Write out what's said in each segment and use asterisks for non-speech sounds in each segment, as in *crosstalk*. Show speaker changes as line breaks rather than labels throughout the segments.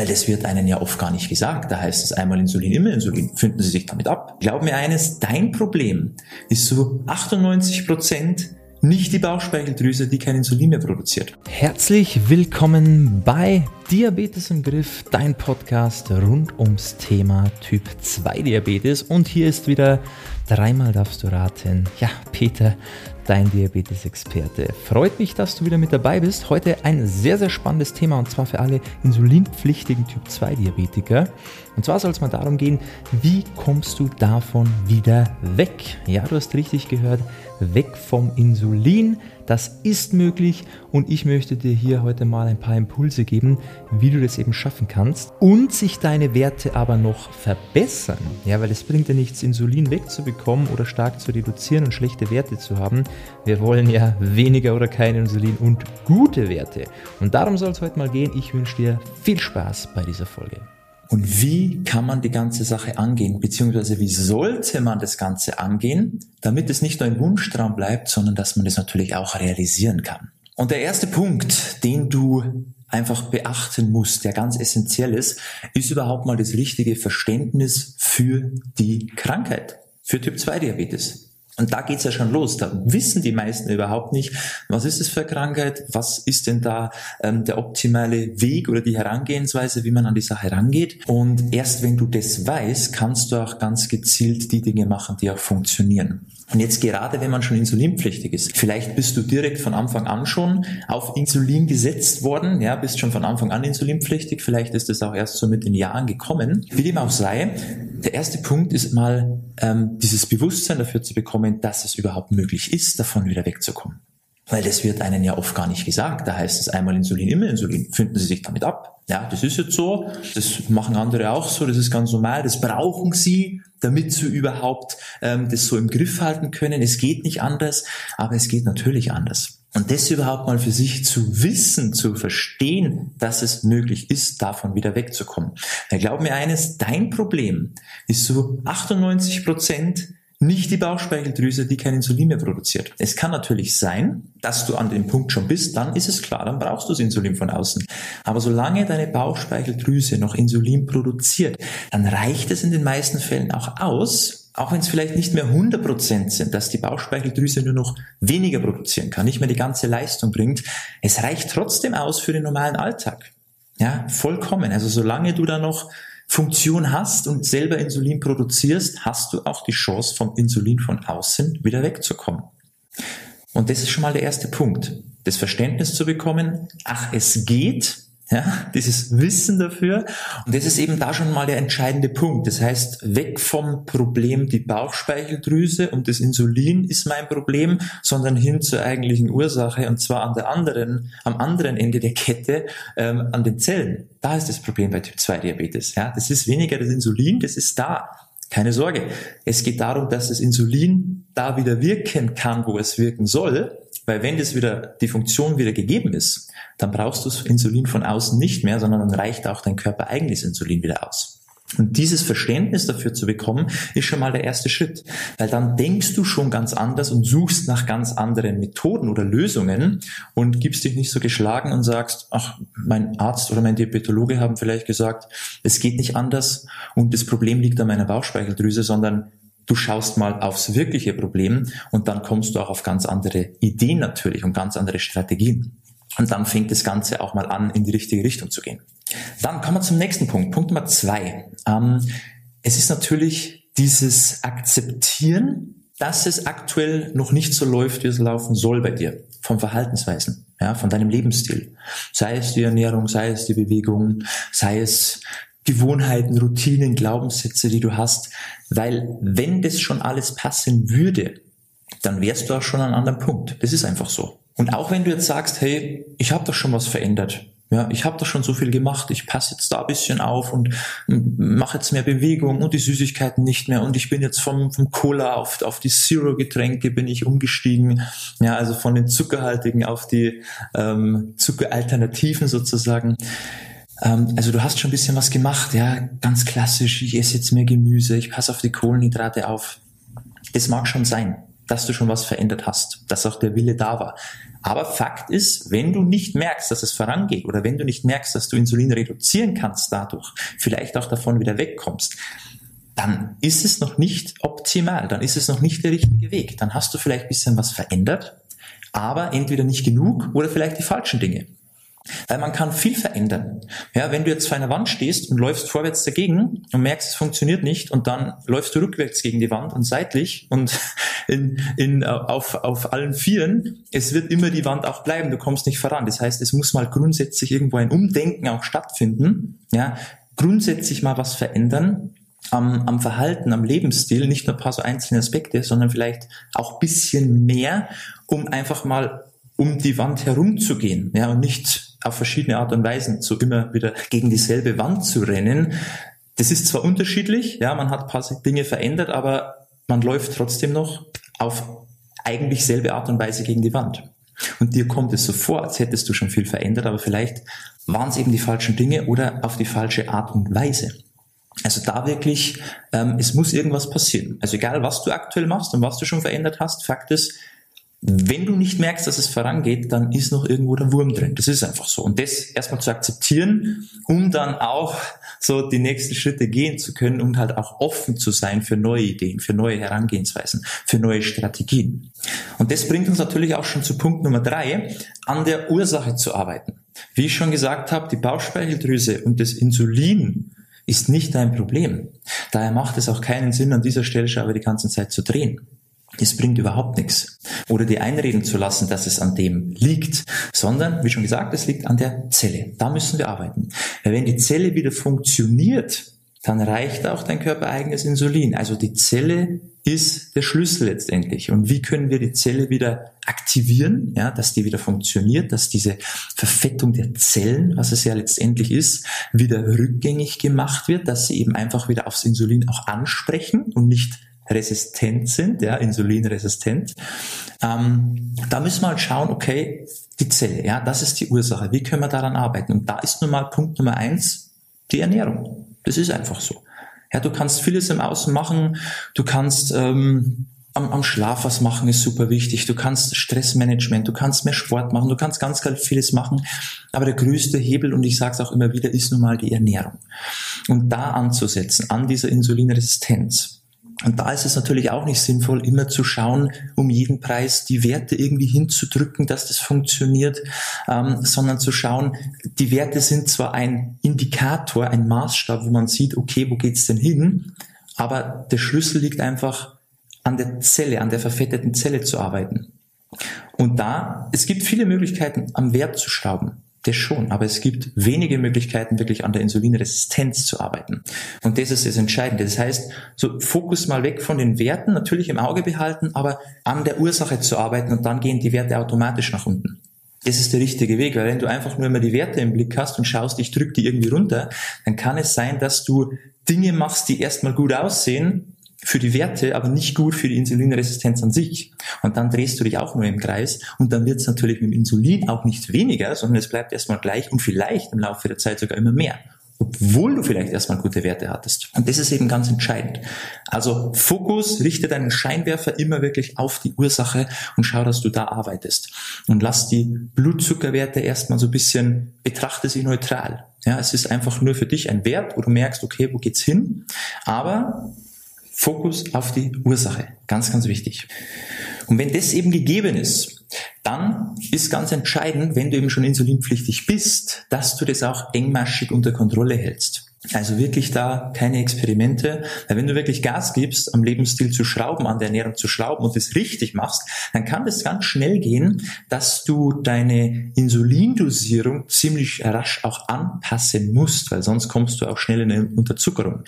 Weil das wird einem ja oft gar nicht gesagt. Da heißt es einmal Insulin, immer Insulin. Finden Sie sich damit ab. Glaub mir eines, dein Problem ist so 98 Prozent nicht die Bauchspeicheldrüse, die kein Insulin mehr produziert.
Herzlich willkommen bei Diabetes im Griff, dein Podcast rund ums Thema Typ 2 Diabetes. Und hier ist wieder dreimal darfst du raten. Ja, Peter, dein Diabetes-Experte. Freut mich, dass du wieder mit dabei bist. Heute ein sehr, sehr spannendes Thema und zwar für alle insulinpflichtigen Typ 2 Diabetiker. Und zwar soll es mal darum gehen, wie kommst du davon wieder weg? Ja, du hast richtig gehört, weg vom Insulin. Das ist möglich und ich möchte dir hier heute mal ein paar Impulse geben, wie du das eben schaffen kannst und sich deine Werte aber noch verbessern. Ja, weil es bringt ja nichts, Insulin wegzubekommen oder stark zu reduzieren und schlechte Werte zu haben. Wir wollen ja weniger oder kein Insulin und gute Werte. Und darum soll es heute mal gehen. Ich wünsche dir viel Spaß bei dieser Folge.
Und wie kann man die ganze Sache angehen, beziehungsweise wie sollte man das Ganze angehen, damit es nicht nur ein Wunschtraum bleibt, sondern dass man das natürlich auch realisieren kann. Und der erste Punkt, den du einfach beachten musst, der ganz essentiell ist, ist überhaupt mal das richtige Verständnis für die Krankheit, für Typ 2 Diabetes. Und da geht's ja schon los. Da wissen die meisten überhaupt nicht, was ist es für eine Krankheit, was ist denn da ähm, der optimale Weg oder die Herangehensweise, wie man an die Sache rangeht. Und erst wenn du das weißt, kannst du auch ganz gezielt die Dinge machen, die auch funktionieren. Und jetzt gerade, wenn man schon insulinpflichtig ist, vielleicht bist du direkt von Anfang an schon auf Insulin gesetzt worden, ja, bist schon von Anfang an insulinpflichtig, vielleicht ist es auch erst so mit den Jahren gekommen. Wie dem auch sei, der erste Punkt ist mal ähm, dieses Bewusstsein dafür zu bekommen, dass es überhaupt möglich ist, davon wieder wegzukommen. Weil das wird einem ja oft gar nicht gesagt. Da heißt es einmal Insulin, immer Insulin. Finden Sie sich damit ab? Ja, das ist jetzt so. Das machen andere auch so. Das ist ganz normal. Das brauchen Sie, damit Sie überhaupt ähm, das so im Griff halten können. Es geht nicht anders, aber es geht natürlich anders. Und das überhaupt mal für sich zu wissen, zu verstehen, dass es möglich ist, davon wieder wegzukommen. Weil glaub mir eines, dein Problem ist so 98 Prozent nicht die Bauchspeicheldrüse, die kein Insulin mehr produziert. Es kann natürlich sein, dass du an dem Punkt schon bist, dann ist es klar, dann brauchst du das Insulin von außen. Aber solange deine Bauchspeicheldrüse noch Insulin produziert, dann reicht es in den meisten Fällen auch aus, auch wenn es vielleicht nicht mehr 100% sind, dass die Bauchspeicheldrüse nur noch weniger produzieren kann, nicht mehr die ganze Leistung bringt. Es reicht trotzdem aus für den normalen Alltag. Ja, vollkommen. Also solange du da noch Funktion hast und selber Insulin produzierst, hast du auch die Chance, vom Insulin von außen wieder wegzukommen. Und das ist schon mal der erste Punkt. Das Verständnis zu bekommen, ach, es geht, ja, dieses Wissen dafür. Und das ist eben da schon mal der entscheidende Punkt. Das heißt, weg vom Problem die Bauchspeicheldrüse und das Insulin ist mein Problem, sondern hin zur eigentlichen Ursache und zwar an der anderen, am anderen Ende der Kette, ähm, an den Zellen. Da ist das Problem bei Typ 2 Diabetes. Ja, das ist weniger das Insulin, das ist da. Keine Sorge. Es geht darum, dass das Insulin da wieder wirken kann, wo es wirken soll. Weil wenn das wieder, die Funktion wieder gegeben ist, dann brauchst du das Insulin von außen nicht mehr, sondern dann reicht auch dein Körper eigenes Insulin wieder aus. Und dieses Verständnis dafür zu bekommen, ist schon mal der erste Schritt. Weil dann denkst du schon ganz anders und suchst nach ganz anderen Methoden oder Lösungen und gibst dich nicht so geschlagen und sagst, ach, mein Arzt oder mein Diabetologe haben vielleicht gesagt, es geht nicht anders und das Problem liegt an meiner Bauchspeicheldrüse, sondern du schaust mal aufs wirkliche Problem und dann kommst du auch auf ganz andere Ideen natürlich und ganz andere Strategien. Und dann fängt das Ganze auch mal an, in die richtige Richtung zu gehen. Dann kommen wir zum nächsten Punkt. Punkt Nummer zwei. Ähm, es ist natürlich dieses Akzeptieren, dass es aktuell noch nicht so läuft, wie es laufen soll bei dir. Vom Verhaltensweisen, ja, von deinem Lebensstil. Sei es die Ernährung, sei es die Bewegung, sei es Gewohnheiten, Routinen, Glaubenssätze, die du hast. Weil wenn das schon alles passen würde, dann wärst du auch schon an einem anderen Punkt. Das ist einfach so. Und auch wenn du jetzt sagst, hey, ich habe doch schon was verändert. Ja, ich habe doch schon so viel gemacht, ich passe jetzt da ein bisschen auf und mache jetzt mehr Bewegung und die Süßigkeiten nicht mehr und ich bin jetzt vom, vom Cola auf, auf die Zero-Getränke bin ich umgestiegen, ja, also von den zuckerhaltigen auf die ähm, Zuckeralternativen sozusagen. Ähm, also du hast schon ein bisschen was gemacht, ja, ganz klassisch, ich esse jetzt mehr Gemüse, ich passe auf die Kohlenhydrate auf. Das mag schon sein. Dass du schon was verändert hast, dass auch der Wille da war. Aber Fakt ist, wenn du nicht merkst, dass es vorangeht oder wenn du nicht merkst, dass du Insulin reduzieren kannst dadurch, vielleicht auch davon wieder wegkommst, dann ist es noch nicht optimal, dann ist es noch nicht der richtige Weg. Dann hast du vielleicht ein bisschen was verändert, aber entweder nicht genug oder vielleicht die falschen Dinge. Weil man kann viel verändern. Ja, wenn du jetzt vor einer Wand stehst und läufst vorwärts dagegen und merkst, es funktioniert nicht und dann läufst du rückwärts gegen die Wand und seitlich und *laughs* in, in, auf, auf allen Vieren, es wird immer die Wand auch bleiben, du kommst nicht voran. Das heißt, es muss mal grundsätzlich irgendwo ein Umdenken auch stattfinden. Ja, grundsätzlich mal was verändern am, am Verhalten, am Lebensstil, nicht nur ein paar so einzelne Aspekte, sondern vielleicht auch bisschen mehr, um einfach mal um die Wand herumzugehen, ja, und nicht auf verschiedene Art und Weisen so immer wieder gegen dieselbe Wand zu rennen. Das ist zwar unterschiedlich, ja, man hat ein paar Dinge verändert, aber man läuft trotzdem noch auf eigentlich selbe Art und Weise gegen die Wand. Und dir kommt es so vor, als hättest du schon viel verändert, aber vielleicht waren es eben die falschen Dinge oder auf die falsche Art und Weise. Also da wirklich, ähm, es muss irgendwas passieren. Also egal, was du aktuell machst und was du schon verändert hast, Fakt ist, wenn du nicht merkst, dass es vorangeht, dann ist noch irgendwo der Wurm drin. Das ist einfach so. Und das erstmal zu akzeptieren, um dann auch so die nächsten Schritte gehen zu können und halt auch offen zu sein für neue Ideen, für neue Herangehensweisen, für neue Strategien. Und das bringt uns natürlich auch schon zu Punkt Nummer drei, an der Ursache zu arbeiten. Wie ich schon gesagt habe, die Bauchspeicheldrüse und das Insulin ist nicht dein Problem. Daher macht es auch keinen Sinn, an dieser Stelle schon aber die ganze Zeit zu drehen. Es bringt überhaupt nichts. Oder dir einreden zu lassen, dass es an dem liegt, sondern, wie schon gesagt, es liegt an der Zelle. Da müssen wir arbeiten. Weil wenn die Zelle wieder funktioniert, dann reicht auch dein körpereigenes Insulin. Also die Zelle ist der Schlüssel letztendlich. Und wie können wir die Zelle wieder aktivieren, ja, dass die wieder funktioniert, dass diese Verfettung der Zellen, was es ja letztendlich ist, wieder rückgängig gemacht wird, dass sie eben einfach wieder aufs Insulin auch ansprechen und nicht resistent sind, ja, insulinresistent. Ähm, da müssen wir halt schauen, okay, die Zelle, ja, das ist die Ursache. Wie können wir daran arbeiten? Und da ist nun mal Punkt Nummer eins die Ernährung. Das ist einfach so. Ja, du kannst vieles im Außen machen. Du kannst ähm, am, am Schlaf was machen, ist super wichtig. Du kannst Stressmanagement, du kannst mehr Sport machen, du kannst ganz, ganz vieles machen. Aber der größte Hebel, und ich sage es auch immer wieder, ist nun mal die Ernährung. Und da anzusetzen, an dieser Insulinresistenz. Und da ist es natürlich auch nicht sinnvoll, immer zu schauen, um jeden Preis die Werte irgendwie hinzudrücken, dass das funktioniert, ähm, sondern zu schauen, die Werte sind zwar ein Indikator, ein Maßstab, wo man sieht, okay, wo geht's denn hin? Aber der Schlüssel liegt einfach an der Zelle, an der verfetteten Zelle zu arbeiten. Und da, es gibt viele Möglichkeiten, am Wert zu schrauben. Das schon, aber es gibt wenige Möglichkeiten, wirklich an der Insulinresistenz zu arbeiten. Und das ist das Entscheidende. Das heißt, so Fokus mal weg von den Werten, natürlich im Auge behalten, aber an der Ursache zu arbeiten und dann gehen die Werte automatisch nach unten. Das ist der richtige Weg, weil wenn du einfach nur immer die Werte im Blick hast und schaust, ich drück die irgendwie runter, dann kann es sein, dass du Dinge machst, die erstmal gut aussehen, für die Werte, aber nicht gut für die Insulinresistenz an sich. Und dann drehst du dich auch nur im Kreis und dann wird es natürlich mit dem Insulin auch nicht weniger, sondern es bleibt erstmal gleich und vielleicht im Laufe der Zeit sogar immer mehr. Obwohl du vielleicht erstmal gute Werte hattest. Und das ist eben ganz entscheidend. Also Fokus, richte deinen Scheinwerfer immer wirklich auf die Ursache und schau, dass du da arbeitest. Und lass die Blutzuckerwerte erstmal so ein bisschen, betrachte sie neutral. Ja, es ist einfach nur für dich ein Wert, wo du merkst, okay, wo geht's hin? Aber Fokus auf die Ursache. Ganz, ganz wichtig. Und wenn das eben gegeben ist, dann ist ganz entscheidend, wenn du eben schon insulinpflichtig bist, dass du das auch engmaschig unter Kontrolle hältst. Also wirklich da keine Experimente. Weil wenn du wirklich Gas gibst, am Lebensstil zu schrauben, an der Ernährung zu schrauben und es richtig machst, dann kann das ganz schnell gehen, dass du deine Insulindosierung ziemlich rasch auch anpassen musst, weil sonst kommst du auch schnell in eine Unterzuckerung.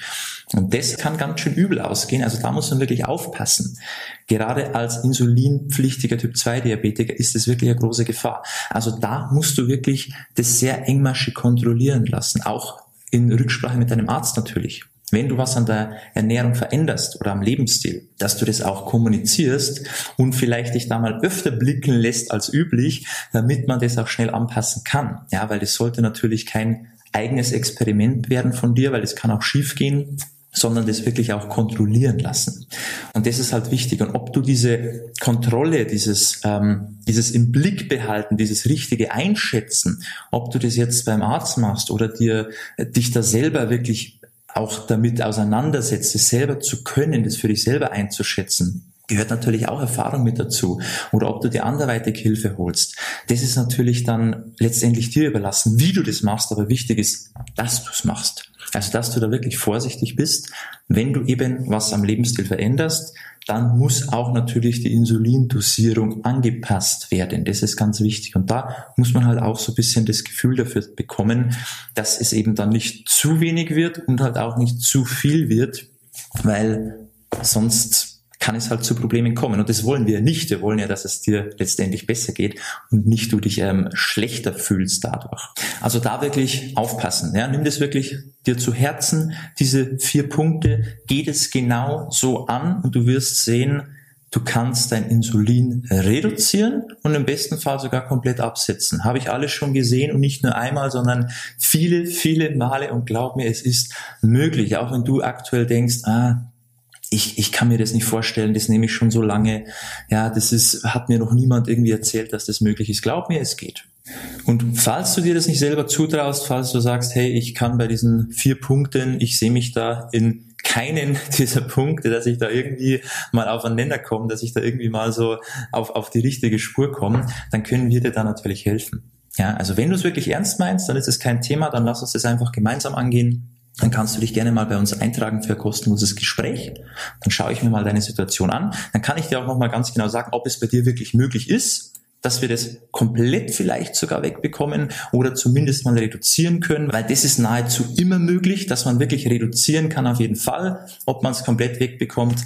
Und das kann ganz schön übel ausgehen. Also da muss man wirklich aufpassen. Gerade als insulinpflichtiger Typ 2 Diabetiker ist das wirklich eine große Gefahr. Also da musst du wirklich das sehr engmaschig kontrollieren lassen. Auch in Rücksprache mit deinem Arzt natürlich. Wenn du was an der Ernährung veränderst oder am Lebensstil, dass du das auch kommunizierst und vielleicht dich da mal öfter blicken lässt als üblich, damit man das auch schnell anpassen kann. Ja, weil das sollte natürlich kein eigenes Experiment werden von dir, weil es kann auch schief gehen. Sondern das wirklich auch kontrollieren lassen. Und das ist halt wichtig. Und ob du diese Kontrolle, dieses, ähm, dieses im Blick behalten, dieses richtige Einschätzen, ob du das jetzt beim Arzt machst oder dir äh, dich da selber wirklich auch damit auseinandersetzt, es selber zu können, das für dich selber einzuschätzen, gehört natürlich auch Erfahrung mit dazu. Oder ob du dir anderweitig Hilfe holst. Das ist natürlich dann letztendlich dir überlassen, wie du das machst, aber wichtig ist, dass du es machst. Also, dass du da wirklich vorsichtig bist. Wenn du eben was am Lebensstil veränderst, dann muss auch natürlich die Insulindosierung angepasst werden. Das ist ganz wichtig. Und da muss man halt auch so ein bisschen das Gefühl dafür bekommen, dass es eben dann nicht zu wenig wird und halt auch nicht zu viel wird, weil sonst kann es halt zu Problemen kommen. Und das wollen wir nicht. Wir wollen ja, dass es dir letztendlich besser geht und nicht du dich ähm, schlechter fühlst dadurch. Also da wirklich aufpassen. Ja? Nimm das wirklich dir zu Herzen. Diese vier Punkte geht es genau so an und du wirst sehen, Du kannst dein Insulin reduzieren und im besten Fall sogar komplett absetzen. Habe ich alles schon gesehen und nicht nur einmal, sondern viele, viele Male und glaub mir, es ist möglich. Auch wenn du aktuell denkst, ah, ich, ich kann mir das nicht vorstellen, das nehme ich schon so lange. Ja, das ist, hat mir noch niemand irgendwie erzählt, dass das möglich ist. Glaub mir, es geht. Und falls du dir das nicht selber zutraust, falls du sagst, hey, ich kann bei diesen vier Punkten, ich sehe mich da in keinen *laughs* dieser Punkte, dass ich da irgendwie mal aufeinander komme, dass ich da irgendwie mal so auf, auf die richtige Spur komme, dann können wir dir da natürlich helfen. Ja, also wenn du es wirklich ernst meinst, dann ist es kein Thema, dann lass uns das einfach gemeinsam angehen dann kannst du dich gerne mal bei uns eintragen für ein kostenloses Gespräch. Dann schaue ich mir mal deine Situation an. Dann kann ich dir auch nochmal ganz genau sagen, ob es bei dir wirklich möglich ist, dass wir das komplett vielleicht sogar wegbekommen oder zumindest mal reduzieren können, weil das ist nahezu immer möglich, dass man wirklich reduzieren kann auf jeden Fall. Ob man es komplett wegbekommt,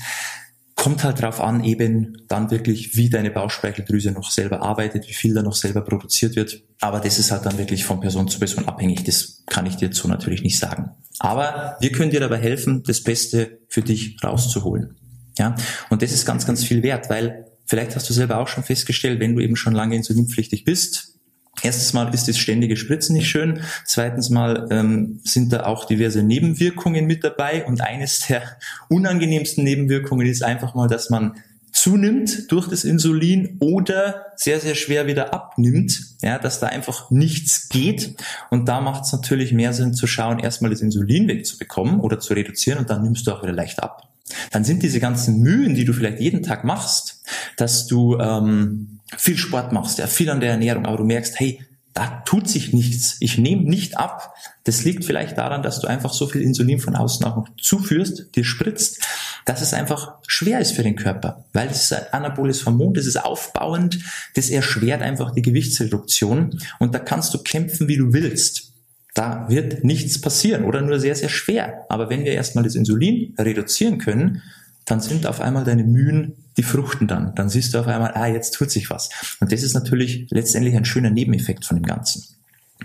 kommt halt drauf an, eben dann wirklich, wie deine Bauchspeicheldrüse noch selber arbeitet, wie viel da noch selber produziert wird. Aber das ist halt dann wirklich von Person zu Person abhängig. Das kann ich dir so natürlich nicht sagen. Aber wir können dir dabei helfen, das Beste für dich rauszuholen. Ja, und das ist ganz, ganz viel wert, weil vielleicht hast du selber auch schon festgestellt, wenn du eben schon lange insulinpflichtig bist, Erstens mal ist das ständige Spritzen nicht schön. Zweitens mal ähm, sind da auch diverse Nebenwirkungen mit dabei. Und eines der *laughs* unangenehmsten Nebenwirkungen ist einfach mal, dass man zunimmt durch das Insulin oder sehr, sehr schwer wieder abnimmt, ja, dass da einfach nichts geht. Und da macht es natürlich mehr Sinn zu schauen, erstmal das Insulin wegzubekommen oder zu reduzieren und dann nimmst du auch wieder leicht ab. Dann sind diese ganzen Mühen, die du vielleicht jeden Tag machst, dass du ähm, viel Sport machst, ja, viel an der Ernährung, aber du merkst, hey, da tut sich nichts. Ich nehme nicht ab. Das liegt vielleicht daran, dass du einfach so viel Insulin von außen auch noch zuführst, dir spritzt, dass es einfach schwer ist für den Körper, weil es ist ein anaboles Hormon, das ist aufbauend, das erschwert einfach die Gewichtsreduktion und da kannst du kämpfen, wie du willst. Da wird nichts passieren oder nur sehr, sehr schwer. Aber wenn wir erstmal das Insulin reduzieren können, dann sind auf einmal deine Mühen, die fruchten dann. Dann siehst du auf einmal, ah, jetzt tut sich was. Und das ist natürlich letztendlich ein schöner Nebeneffekt von dem Ganzen.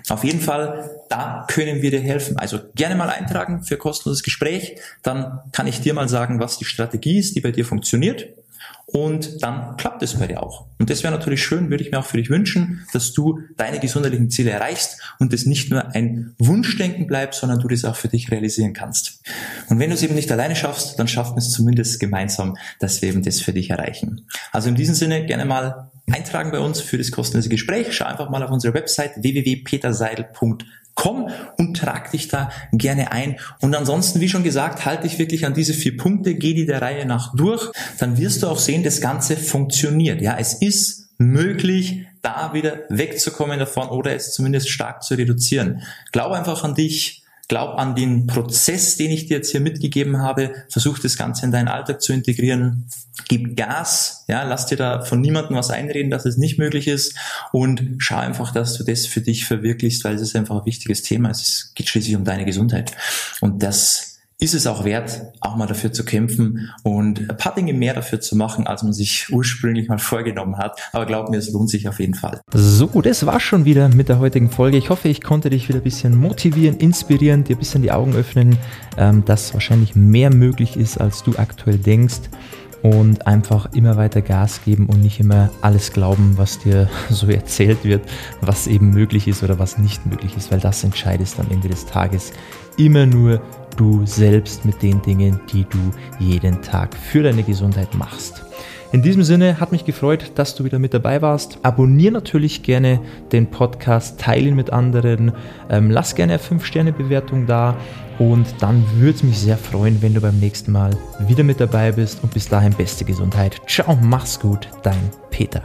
Auf jeden Fall, da können wir dir helfen. Also gerne mal eintragen für kostenloses Gespräch. Dann kann ich dir mal sagen, was die Strategie ist, die bei dir funktioniert und dann klappt es bei dir auch. Und das wäre natürlich schön, würde ich mir auch für dich wünschen, dass du deine gesundheitlichen Ziele erreichst und es nicht nur ein Wunschdenken bleibt, sondern du das auch für dich realisieren kannst. Und wenn du es eben nicht alleine schaffst, dann schaffen wir es zumindest gemeinsam, dass wir eben das für dich erreichen. Also in diesem Sinne gerne mal eintragen bei uns für das kostenlose Gespräch. Schau einfach mal auf unsere Website www.peterseidel.com Komm und trag dich da gerne ein. Und ansonsten, wie schon gesagt, halte dich wirklich an diese vier Punkte, geh die der Reihe nach durch. Dann wirst du auch sehen, das Ganze funktioniert. Ja, es ist möglich, da wieder wegzukommen davon oder es zumindest stark zu reduzieren. Glaub einfach an dich, glaub an den Prozess, den ich dir jetzt hier mitgegeben habe, versuch das Ganze in deinen Alltag zu integrieren, gib Gas, ja, lass dir da von niemandem was einreden, dass es nicht möglich ist. Und schau einfach, dass du das für dich verwirklichst, weil es ist einfach ein wichtiges Thema. Es geht schließlich um deine Gesundheit. Und das ist es auch wert, auch mal dafür zu kämpfen und ein paar Dinge mehr dafür zu machen, als man sich ursprünglich mal vorgenommen hat. Aber glaub mir, es lohnt sich auf jeden Fall.
So, das war's schon wieder mit der heutigen Folge. Ich hoffe, ich konnte dich wieder ein bisschen motivieren, inspirieren, dir ein bisschen die Augen öffnen, ähm, dass wahrscheinlich mehr möglich ist, als du aktuell denkst und einfach immer weiter Gas geben und nicht immer alles glauben, was dir *laughs* so erzählt wird, was eben möglich ist oder was nicht möglich ist, weil das entscheidest am Ende des Tages immer nur du selbst mit den Dingen, die du jeden Tag für deine Gesundheit machst. In diesem Sinne hat mich gefreut, dass du wieder mit dabei warst. Abonnier natürlich gerne den Podcast, teile ihn mit anderen, ähm, lass gerne eine 5-Sterne-Bewertung da und dann würde es mich sehr freuen, wenn du beim nächsten Mal wieder mit dabei bist und bis dahin beste Gesundheit. Ciao, mach's gut, dein Peter.